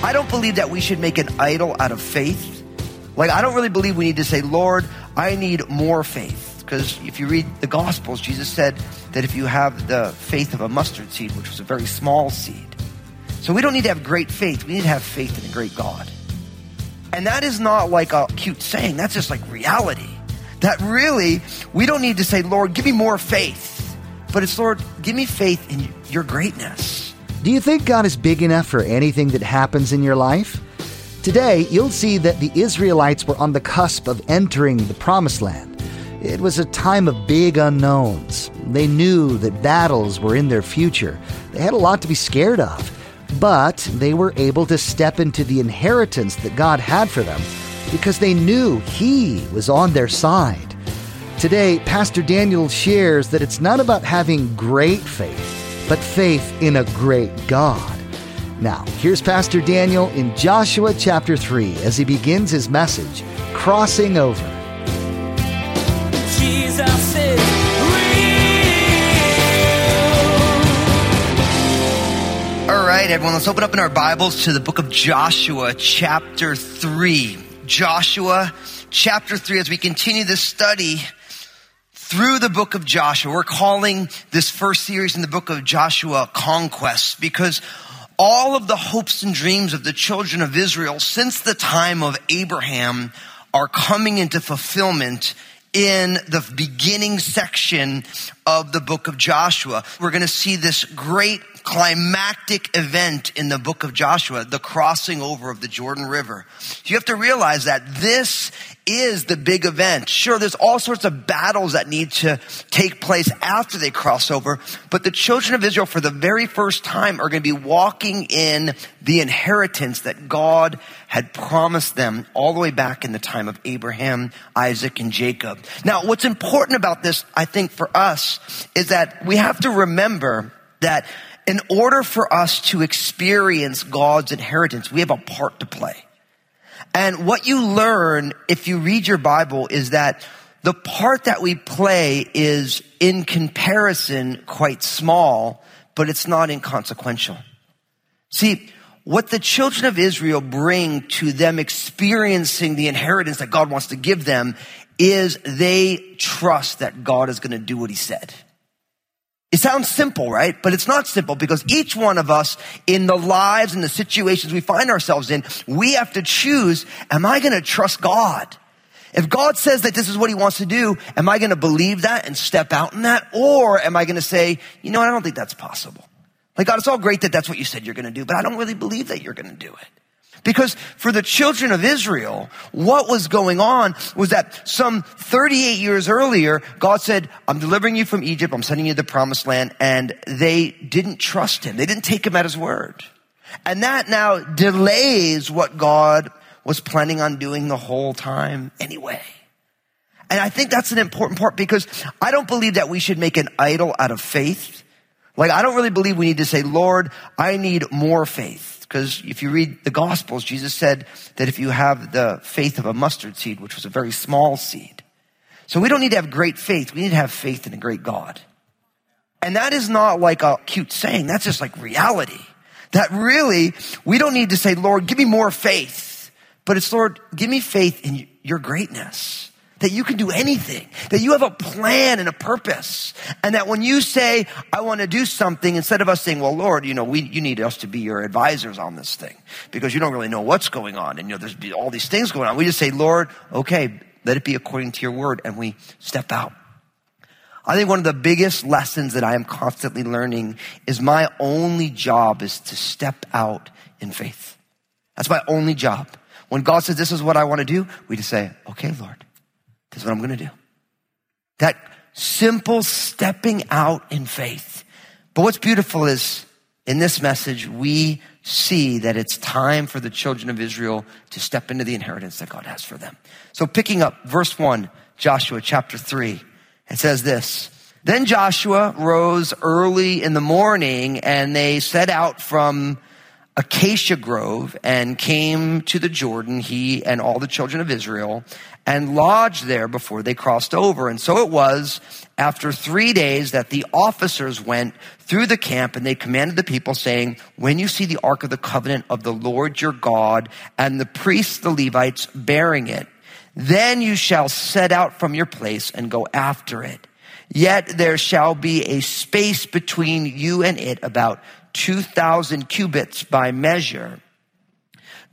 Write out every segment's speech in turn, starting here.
I don't believe that we should make an idol out of faith. Like, I don't really believe we need to say, Lord, I need more faith. Because if you read the Gospels, Jesus said that if you have the faith of a mustard seed, which was a very small seed. So we don't need to have great faith. We need to have faith in a great God. And that is not like a cute saying, that's just like reality. That really, we don't need to say, Lord, give me more faith. But it's, Lord, give me faith in your greatness. Do you think God is big enough for anything that happens in your life? Today, you'll see that the Israelites were on the cusp of entering the Promised Land. It was a time of big unknowns. They knew that battles were in their future. They had a lot to be scared of. But they were able to step into the inheritance that God had for them because they knew He was on their side. Today, Pastor Daniel shares that it's not about having great faith, but faith in a great God. Now, here's Pastor Daniel in Joshua chapter 3 as he begins his message, Crossing Over. Jesus is real. All right, everyone, let's open up in our Bibles to the book of Joshua, chapter 3. Joshua, chapter 3, as we continue this study through the book of Joshua. We're calling this first series in the book of Joshua Conquest because all of the hopes and dreams of the children of Israel since the time of Abraham are coming into fulfillment in the beginning section of the book of Joshua. We're going to see this great climactic event in the book of Joshua, the crossing over of the Jordan River. You have to realize that this is the big event. Sure, there's all sorts of battles that need to take place after they cross over, but the children of Israel for the very first time are going to be walking in the inheritance that God had promised them all the way back in the time of Abraham, Isaac, and Jacob. Now, what's important about this, I think, for us is that we have to remember that in order for us to experience God's inheritance, we have a part to play. And what you learn if you read your Bible is that the part that we play is in comparison quite small, but it's not inconsequential. See, what the children of Israel bring to them experiencing the inheritance that God wants to give them is they trust that God is going to do what he said. It sounds simple, right? But it's not simple because each one of us in the lives and the situations we find ourselves in, we have to choose, am I going to trust God? If God says that this is what he wants to do, am I going to believe that and step out in that? Or am I going to say, you know, I don't think that's possible. Like, God, it's all great that that's what you said you're going to do, but I don't really believe that you're going to do it. Because for the children of Israel, what was going on was that some 38 years earlier, God said, I'm delivering you from Egypt. I'm sending you the promised land. And they didn't trust him. They didn't take him at his word. And that now delays what God was planning on doing the whole time anyway. And I think that's an important part because I don't believe that we should make an idol out of faith. Like, I don't really believe we need to say, Lord, I need more faith. Because if you read the Gospels, Jesus said that if you have the faith of a mustard seed, which was a very small seed. So we don't need to have great faith. We need to have faith in a great God. And that is not like a cute saying. That's just like reality. That really, we don't need to say, Lord, give me more faith. But it's, Lord, give me faith in your greatness that you can do anything, that you have a plan and a purpose. And that when you say, I want to do something, instead of us saying, well, Lord, you know, we, you need us to be your advisors on this thing because you don't really know what's going on. And, you know, there's all these things going on. We just say, Lord, okay, let it be according to your word. And we step out. I think one of the biggest lessons that I am constantly learning is my only job is to step out in faith. That's my only job. When God says, this is what I want to do, we just say, okay, Lord, is what I'm going to do. That simple stepping out in faith. But what's beautiful is in this message, we see that it's time for the children of Israel to step into the inheritance that God has for them. So picking up verse one, Joshua chapter three, it says this, Then Joshua rose early in the morning and they set out from Acacia Grove and came to the Jordan, he and all the children of Israel, and lodged there before they crossed over. And so it was after three days that the officers went through the camp and they commanded the people saying, when you see the ark of the covenant of the Lord your God and the priests, the Levites, bearing it, then you shall set out from your place and go after it. Yet there shall be a space between you and it about 2,000 cubits by measure.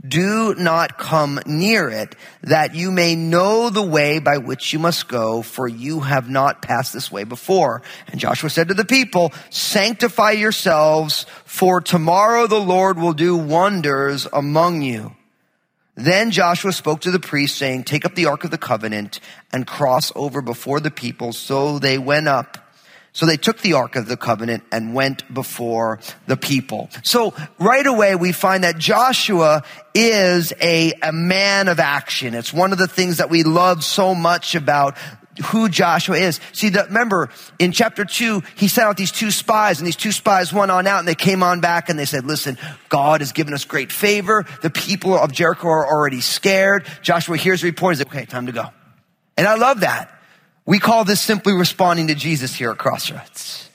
Do not come near it that you may know the way by which you must go, for you have not passed this way before. And Joshua said to the people, sanctify yourselves for tomorrow the Lord will do wonders among you. Then Joshua spoke to the priests saying, take up the ark of the covenant and cross over before the people. So they went up so they took the Ark of the Covenant and went before the people. So right away we find that Joshua is a, a man of action. It's one of the things that we love so much about who Joshua is. See, the, remember in chapter two, he sent out these two spies and these two spies went on out and they came on back and they said, listen, God has given us great favor. The people of Jericho are already scared. Joshua hears the report. He's okay, time to go. And I love that. We call this simply responding to Jesus here at Crossroads.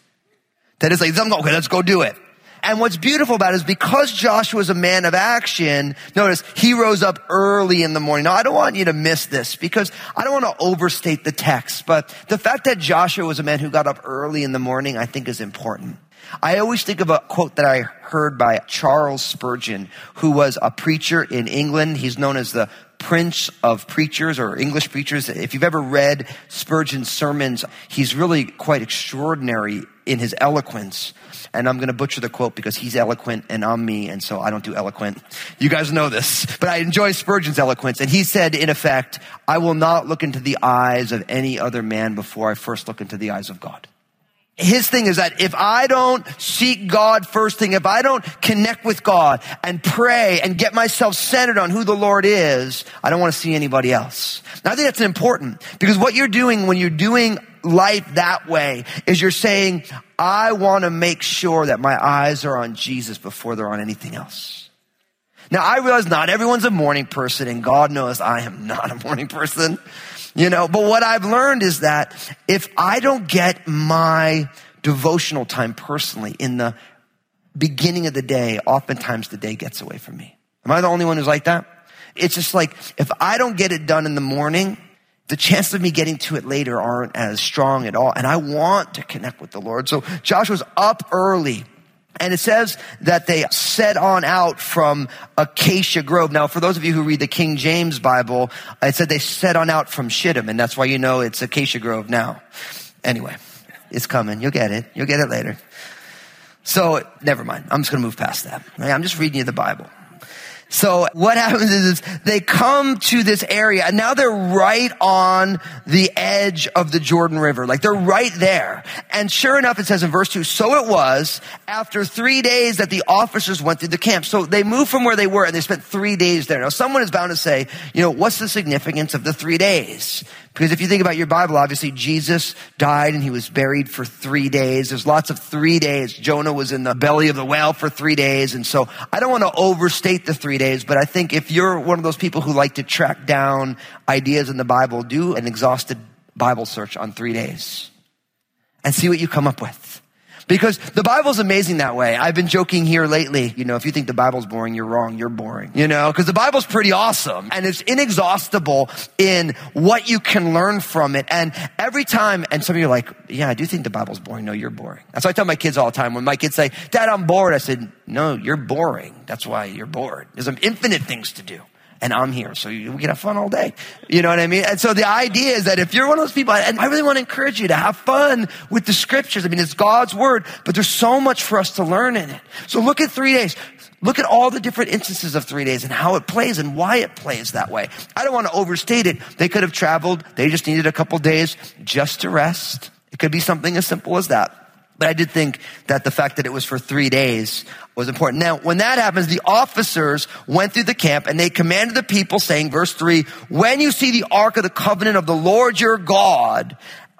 That is like, okay, let's go do it. And what's beautiful about it is because Joshua is a man of action, notice he rose up early in the morning. Now, I don't want you to miss this because I don't want to overstate the text, but the fact that Joshua was a man who got up early in the morning, I think is important. I always think of a quote that I heard by Charles Spurgeon, who was a preacher in England. He's known as the prince of preachers or English preachers. If you've ever read Spurgeon's sermons, he's really quite extraordinary in his eloquence. And I'm going to butcher the quote because he's eloquent and I'm me, and so I don't do eloquent. You guys know this, but I enjoy Spurgeon's eloquence. And he said, in effect, I will not look into the eyes of any other man before I first look into the eyes of God his thing is that if I don't seek God first thing, if I don't connect with God and pray and get myself centered on who the Lord is, I don't want to see anybody else. Now I think that's important because what you're doing when you're doing life that way is you're saying, I want to make sure that my eyes are on Jesus before they're on anything else. Now I realize not everyone's a morning person and God knows I am not a morning person. You know, but what I've learned is that if I don't get my devotional time personally in the beginning of the day, oftentimes the day gets away from me. Am I the only one who's like that? It's just like, if I don't get it done in the morning, the chances of me getting to it later aren't as strong at all. And I want to connect with the Lord. So Joshua's up early and it says that they set on out from Acacia Grove. Now, for those of you who read the King James Bible, it said they set on out from Shittim, and that's why you know it's Acacia Grove now. Anyway, it's coming. You'll get it. You'll get it later. So, never mind. I'm just going to move past that. I'm just reading you the Bible. So what happens is, they come to this area and now they're right on the edge of the Jordan River. Like they're right there. And sure enough, it says in verse two, so it was after three days that the officers went through the camp. So they moved from where they were and they spent three days there. Now someone is bound to say, you know, what's the significance of the three days? Because if you think about your Bible, obviously Jesus died and he was buried for three days. There's lots of three days. Jonah was in the belly of the whale for three days. And so I don't want to overstate the three days, but I think if you're one of those people who like to track down ideas in the Bible, do an exhausted Bible search on three days and see what you come up with. Because the Bible's amazing that way. I've been joking here lately. You know, if you think the Bible's boring, you're wrong. You're boring. You know, because the Bible's pretty awesome and it's inexhaustible in what you can learn from it. And every time, and some of you are like, yeah, I do think the Bible's boring. No, you're boring. That's what I tell my kids all the time. When my kids say, Dad, I'm bored, I said, no, you're boring. That's why you're bored. There's infinite things to do and I'm here. So we can have fun all day. You know what I mean? And so the idea is that if you're one of those people, and I really want to encourage you to have fun with the scriptures. I mean, it's God's word, but there's so much for us to learn in it. So look at three days. Look at all the different instances of three days and how it plays and why it plays that way. I don't want to overstate it. They could have traveled. They just needed a couple days just to rest. It could be something as simple as that. But I did think that the fact that it was for three days was important. Now, when that happens, the officers went through the camp and they commanded the people saying, verse three, when you see the ark of the covenant of the Lord your God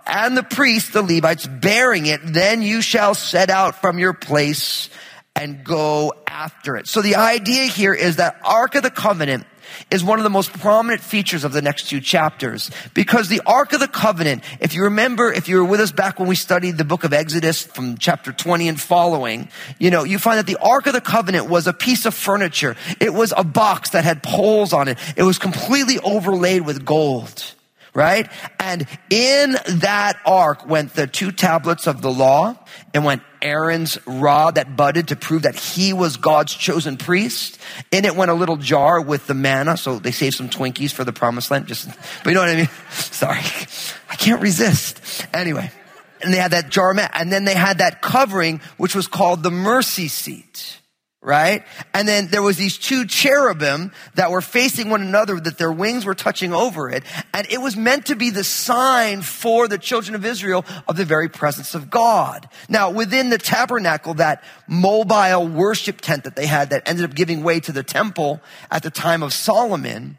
and the priests, the Levites, bearing it, then you shall set out from your place and go after it. So the idea here is that Ark of the Covenant is one of the most prominent features of the next two chapters because the Ark of the Covenant, if you remember, if you were with us back when we studied the book of Exodus from chapter 20 and following, you know, you find that the Ark of the Covenant was a piece of furniture. It was a box that had poles on it. It was completely overlaid with gold right? And in that ark went the two tablets of the law and went Aaron's rod that budded to prove that he was God's chosen priest. In it went a little jar with the manna. So they saved some Twinkies for the promised land. Just, but you know what I mean? Sorry. I can't resist. Anyway. And they had that jar, and then they had that covering, which was called the mercy seat right? And then there was these two cherubim that were facing one another that their wings were touching over it. And it was meant to be the sign for the children of Israel of the very presence of God. Now, within the tabernacle, that mobile worship tent that they had that ended up giving way to the temple at the time of Solomon,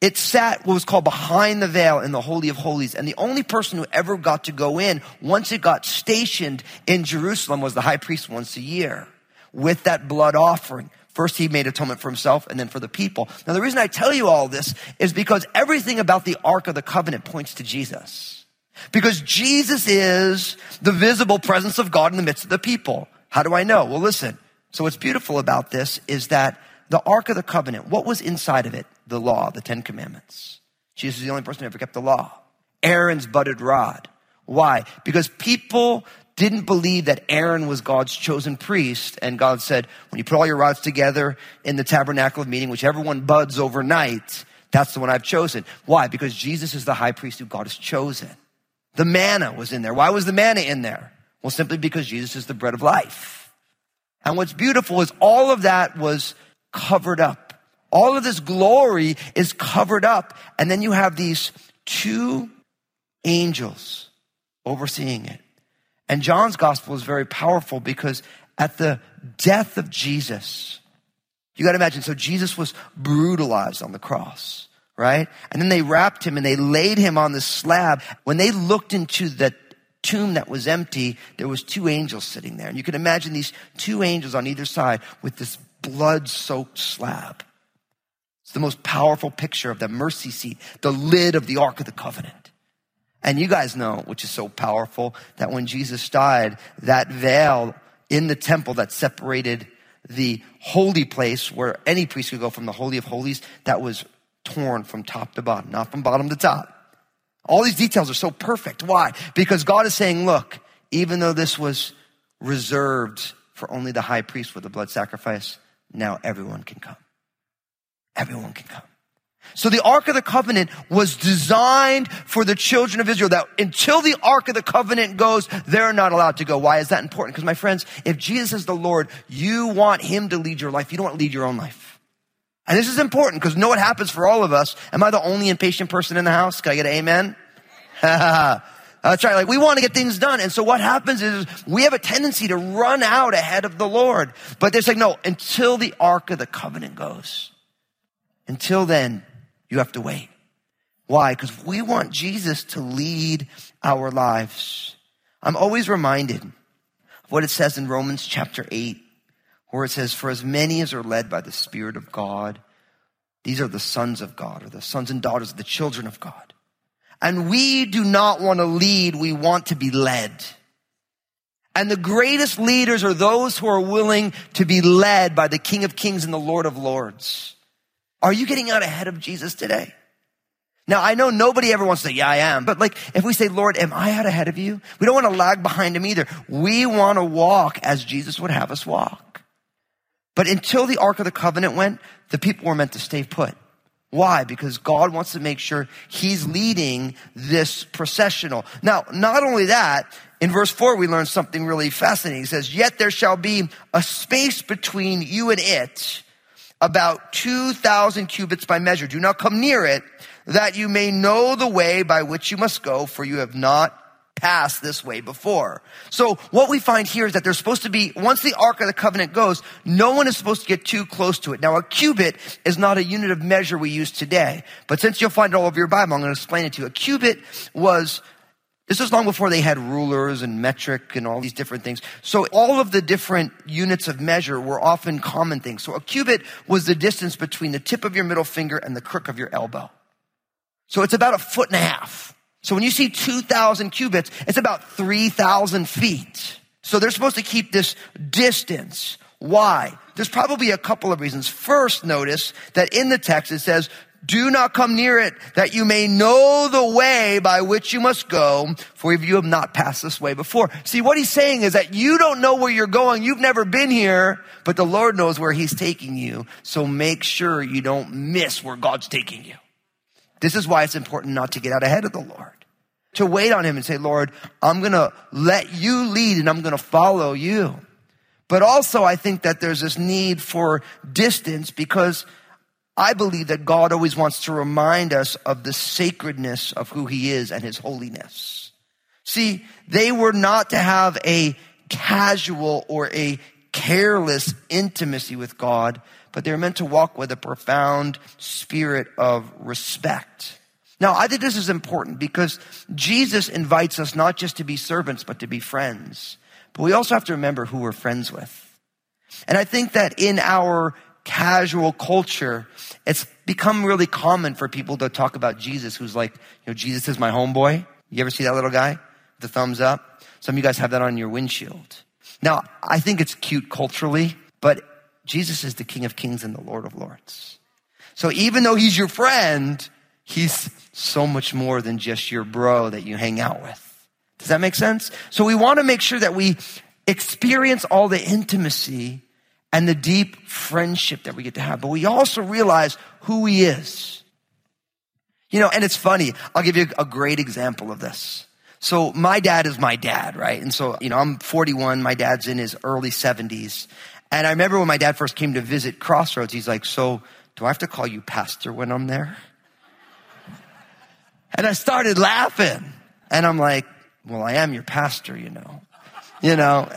it sat what was called behind the veil in the Holy of Holies. And the only person who ever got to go in once it got stationed in Jerusalem was the high priest once a year with that blood offering. First, he made atonement for himself and then for the people. Now, the reason I tell you all this is because everything about the Ark of the Covenant points to Jesus. Because Jesus is the visible presence of God in the midst of the people. How do I know? Well, listen. So what's beautiful about this is that the Ark of the Covenant, what was inside of it? The law, the Ten Commandments. Jesus is the only person who ever kept the law. Aaron's budded rod. Why? Because people didn't believe that Aaron was God's chosen priest. And God said, when you put all your rods together in the tabernacle of meeting, whichever one buds overnight, that's the one I've chosen. Why? Because Jesus is the high priest who God has chosen. The manna was in there. Why was the manna in there? Well, simply because Jesus is the bread of life. And what's beautiful is all of that was covered up. All of this glory is covered up. And then you have these two angels overseeing it. And John's gospel is very powerful because at the death of Jesus, you got to imagine, so Jesus was brutalized on the cross, right? And then they wrapped him and they laid him on the slab. When they looked into the tomb that was empty, there was two angels sitting there. And you can imagine these two angels on either side with this blood soaked slab. It's the most powerful picture of the mercy seat, the lid of the Ark of the Covenant. And you guys know, which is so powerful, that when Jesus died, that veil in the temple that separated the holy place where any priest could go from the Holy of Holies, that was torn from top to bottom, not from bottom to top. All these details are so perfect. Why? Because God is saying, look, even though this was reserved for only the high priest with the blood sacrifice, now everyone can come. Everyone can come. So the Ark of the Covenant was designed for the children of Israel that until the Ark of the Covenant goes, they're not allowed to go. Why is that important? Because my friends, if Jesus is the Lord, you want Him to lead your life. You don't want to lead your own life. And this is important because know what happens for all of us. Am I the only impatient person in the house? Can I get an amen? That's right. Like we want to get things done. And so what happens is we have a tendency to run out ahead of the Lord. But they're like, no, until the Ark of the Covenant goes. Until then, you have to wait. Why? Because we want Jesus to lead our lives. I'm always reminded of what it says in Romans chapter 8, where it says, For as many as are led by the Spirit of God, these are the sons of God, or the sons and daughters of the children of God. And we do not want to lead, we want to be led. And the greatest leaders are those who are willing to be led by the King of Kings and the Lord of Lords. Are you getting out ahead of Jesus today? Now, I know nobody ever wants to say, yeah, I am. But like, if we say, Lord, am I out ahead of you? We don't want to lag behind him either. We want to walk as Jesus would have us walk. But until the Ark of the Covenant went, the people were meant to stay put. Why? Because God wants to make sure He's leading this processional. Now, not only that, in verse 4, we learn something really fascinating. He says, Yet there shall be a space between you and it, about 2,000 cubits by measure. Do not come near it, that you may know the way by which you must go, for you have not passed this way before. So what we find here is that there's supposed to be, once the Ark of the Covenant goes, no one is supposed to get too close to it. Now a cubit is not a unit of measure we use today, but since you'll find it all over your Bible, I'm going to explain it to you. A cubit was This is long before they had rulers and metric and all these different things. So all of the different units of measure were often common things. So a cubit was the distance between the tip of your middle finger and the crook of your elbow. So it's about a foot and a half. So when you see 2,000 cubits, it's about 3,000 feet. So they're supposed to keep this distance. Why? There's probably a couple of reasons. First, notice that in the text it says, do not come near it that you may know the way by which you must go, for if you have not passed this way before. See, what he's saying is that you don't know where you're going. You've never been here, but the Lord knows where he's taking you. So make sure you don't miss where God's taking you. This is why it's important not to get out ahead of the Lord. To wait on him and say, Lord, I'm going to let you lead and I'm going to follow you. But also I think that there's this need for distance because I believe that God always wants to remind us of the sacredness of who he is and his holiness. See, they were not to have a casual or a careless intimacy with God, but they were meant to walk with a profound spirit of respect. Now, I think this is important because Jesus invites us not just to be servants, but to be friends. But we also have to remember who we're friends with. And I think that in our casual culture, it's become really common for people to talk about Jesus, who's like, you know, Jesus is my homeboy. You ever see that little guy? The thumbs up. Some of you guys have that on your windshield. Now, I think it's cute culturally, but Jesus is the King of Kings and the Lord of Lords. So even though he's your friend, he's so much more than just your bro that you hang out with. Does that make sense? So we want to make sure that we experience all the intimacy and the deep friendship that we get to have, but we also realize who he is. You know, and it's funny. I'll give you a great example of this. So my dad is my dad, right? And so, you know, I'm 41. My dad's in his early 70s. And I remember when my dad first came to visit Crossroads, he's like, so do I have to call you pastor when I'm there? And I started laughing. And I'm like, well, I am your pastor, you know. You know,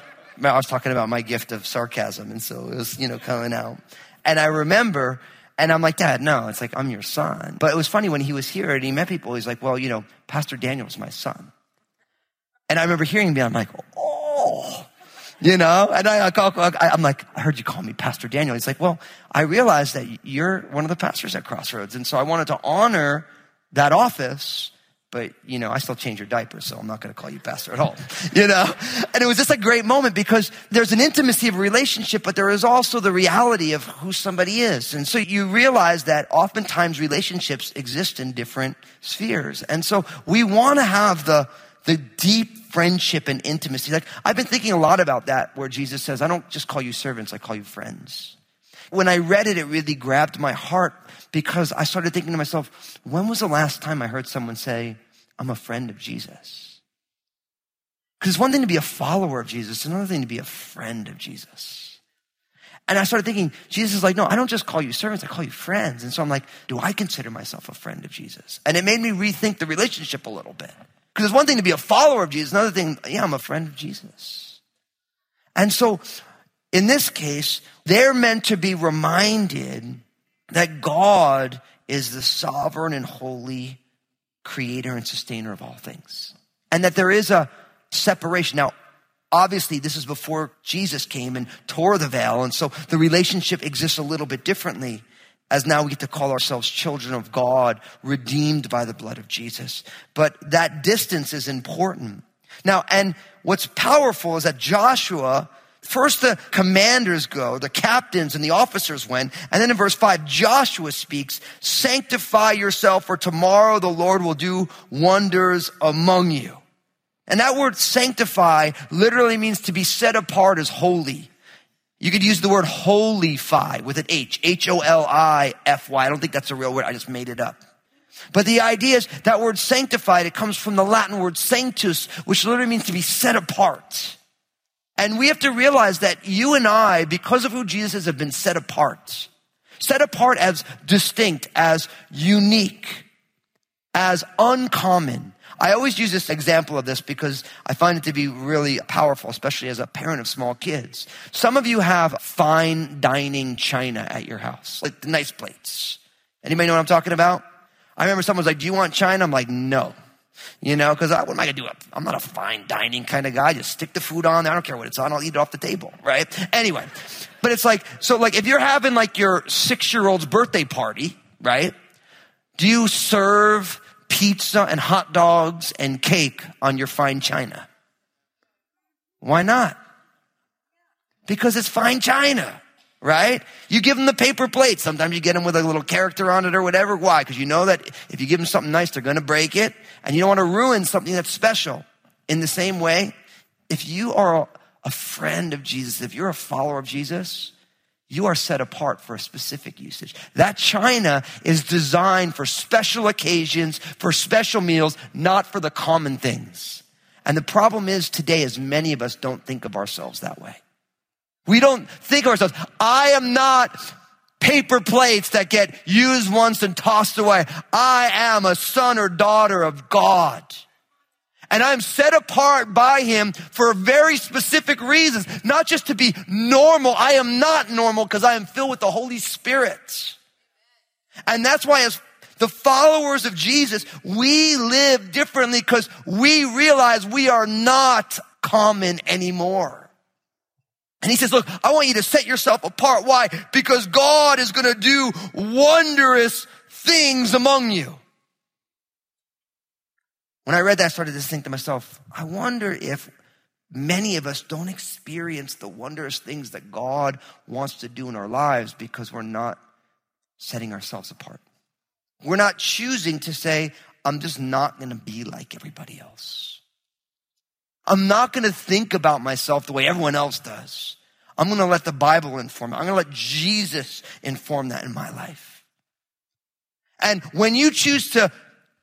I was talking about my gift of sarcasm. And so it was, you know, coming out. And I remember, and I'm like, Dad, no, it's like, I'm your son. But it was funny when he was here and he met people, he's like, well, you know, Pastor Daniel's my son. And I remember hearing me, I'm like, oh, you know, and I, am like, I heard you call me Pastor Daniel. He's like, well, I realized that you're one of the pastors at Crossroads. And so I wanted to honor that office but you know, I still change your diapers, so I'm not going to call you pastor at all. You know, and it was just a great moment because there's an intimacy of a relationship, but there is also the reality of who somebody is. And so you realize that oftentimes relationships exist in different spheres. And so we want to have the, the deep friendship and intimacy. Like I've been thinking a lot about that where Jesus says, I don't just call you servants, I call you friends. When I read it, it really grabbed my heart because I started thinking to myself, when was the last time I heard someone say, I'm a friend of Jesus? Because it's one thing to be a follower of Jesus, another thing to be a friend of Jesus. And I started thinking, Jesus is like, no, I don't just call you servants, I call you friends. And so I'm like, do I consider myself a friend of Jesus? And it made me rethink the relationship a little bit. Because it's one thing to be a follower of Jesus, another thing, yeah, I'm a friend of Jesus. And so in this case, they're meant to be reminded that God is the sovereign and holy creator and sustainer of all things. And that there is a separation. Now, obviously, this is before Jesus came and tore the veil. And so the relationship exists a little bit differently as now we get to call ourselves children of God, redeemed by the blood of Jesus. But that distance is important. Now, and what's powerful is that Joshua First, the commanders go, the captains and the officers went. And then in verse five, Joshua speaks, sanctify yourself for tomorrow the Lord will do wonders among you. And that word sanctify literally means to be set apart as holy. You could use the word holify with an H, H-O-L-I-F-Y. I don't think that's a real word. I just made it up. But the idea is that word sanctified, it comes from the Latin word sanctus, which literally means to be set apart. And we have to realize that you and I, because of who Jesus is, have been set apart. Set apart as distinct, as unique, as uncommon. I always use this example of this because I find it to be really powerful, especially as a parent of small kids. Some of you have fine dining china at your house, like the nice plates. Anybody know what I'm talking about? I remember someone was like, do you want china? I'm like, no. You know, because what am I gonna do? I'm not a fine dining kind of guy. Just stick the food on. There, I don't care what it's on. I'll eat it off the table, right? Anyway, but it's like so. Like if you're having like your six year old's birthday party, right? Do you serve pizza and hot dogs and cake on your fine china? Why not? Because it's fine china, right? You give them the paper plate. Sometimes you get them with a little character on it or whatever. Why? Because you know that if you give them something nice, they're going to break it and you don't want to ruin something that's special. In the same way, if you are a friend of Jesus, if you're a follower of Jesus, you are set apart for a specific usage. That china is designed for special occasions, for special meals, not for the common things. And the problem is today, as many of us don't think of ourselves that way. We don't think of ourselves, I am not paper plates that get used once and tossed away. I am a son or daughter of God and I'm set apart by him for very specific reasons, not just to be normal. I am not normal because I am filled with the Holy Spirit. And that's why as the followers of Jesus, we live differently because we realize we are not common anymore. And he says, look, I want you to set yourself apart. Why? Because God is going to do wondrous things among you. When I read that, I started to think to myself, I wonder if many of us don't experience the wondrous things that God wants to do in our lives because we're not setting ourselves apart. We're not choosing to say, I'm just not going to be like everybody else. I'm not going to think about myself the way everyone else does. I'm going to let the Bible inform me. I'm going to let Jesus inform that in my life. And when you choose to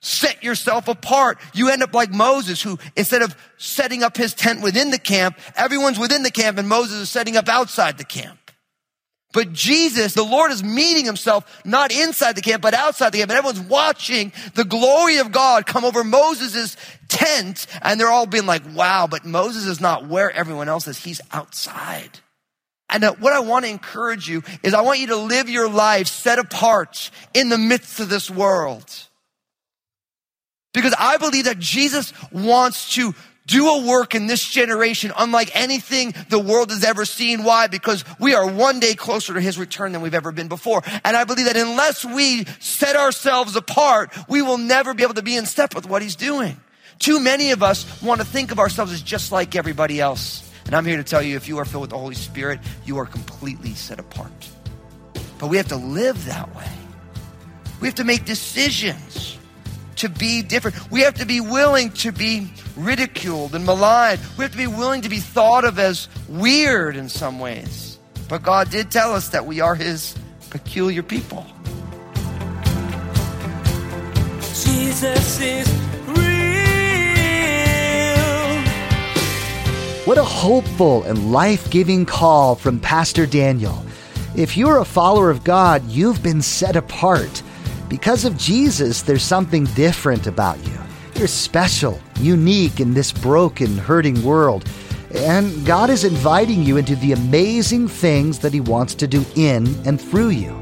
set yourself apart. You end up like Moses, who instead of setting up his tent within the camp, everyone's within the camp and Moses is setting up outside the camp. But Jesus, the Lord is meeting himself not inside the camp, but outside the camp. And everyone's watching the glory of God come over Moses' tent. And they're all being like, wow, but Moses is not where everyone else is. He's outside. And uh, what I want to encourage you is I want you to live your life set apart in the midst of this world. Because I believe that Jesus wants to do a work in this generation unlike anything the world has ever seen. Why? Because we are one day closer to his return than we've ever been before. And I believe that unless we set ourselves apart, we will never be able to be in step with what he's doing. Too many of us want to think of ourselves as just like everybody else. And I'm here to tell you if you are filled with the Holy Spirit, you are completely set apart. But we have to live that way. We have to make decisions to be different. We have to be willing to be ridiculed and maligned. We have to be willing to be thought of as weird in some ways. But God did tell us that we are His peculiar people. Jesus is real. What a hopeful and life giving call from Pastor Daniel. If you're a follower of God, you've been set apart. Because of Jesus, there's something different about you. You're special, unique in this broken, hurting world. And God is inviting you into the amazing things that He wants to do in and through you.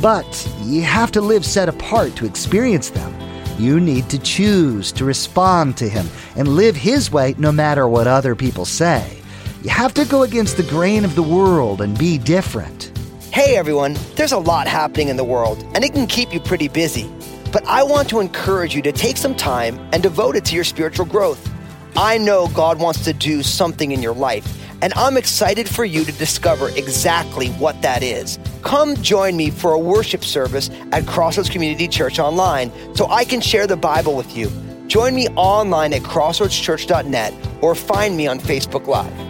But you have to live set apart to experience them. You need to choose to respond to Him and live His way no matter what other people say. You have to go against the grain of the world and be different. Hey everyone, there's a lot happening in the world, and it can keep you pretty busy. But I want to encourage you to take some time and devote it to your spiritual growth. I know God wants to do something in your life, and I'm excited for you to discover exactly what that is. Come join me for a worship service at Crossroads Community Church online so I can share the Bible with you. Join me online at crossroadschurch.net or find me on Facebook Live.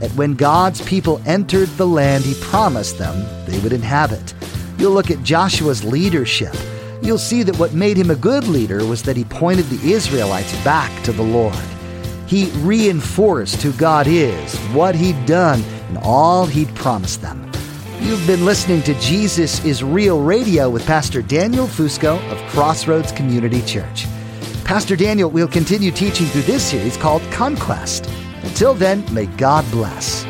at when God's people entered the land he promised them they would inhabit. You'll look at Joshua's leadership. You'll see that what made him a good leader was that he pointed the Israelites back to the Lord. He reinforced who God is, what He'd done, and all He'd promised them. You've been listening to Jesus is Real Radio with Pastor Daniel Fusco of Crossroads Community Church. Pastor Daniel will continue teaching through this series called Conquest. Until then, may God bless.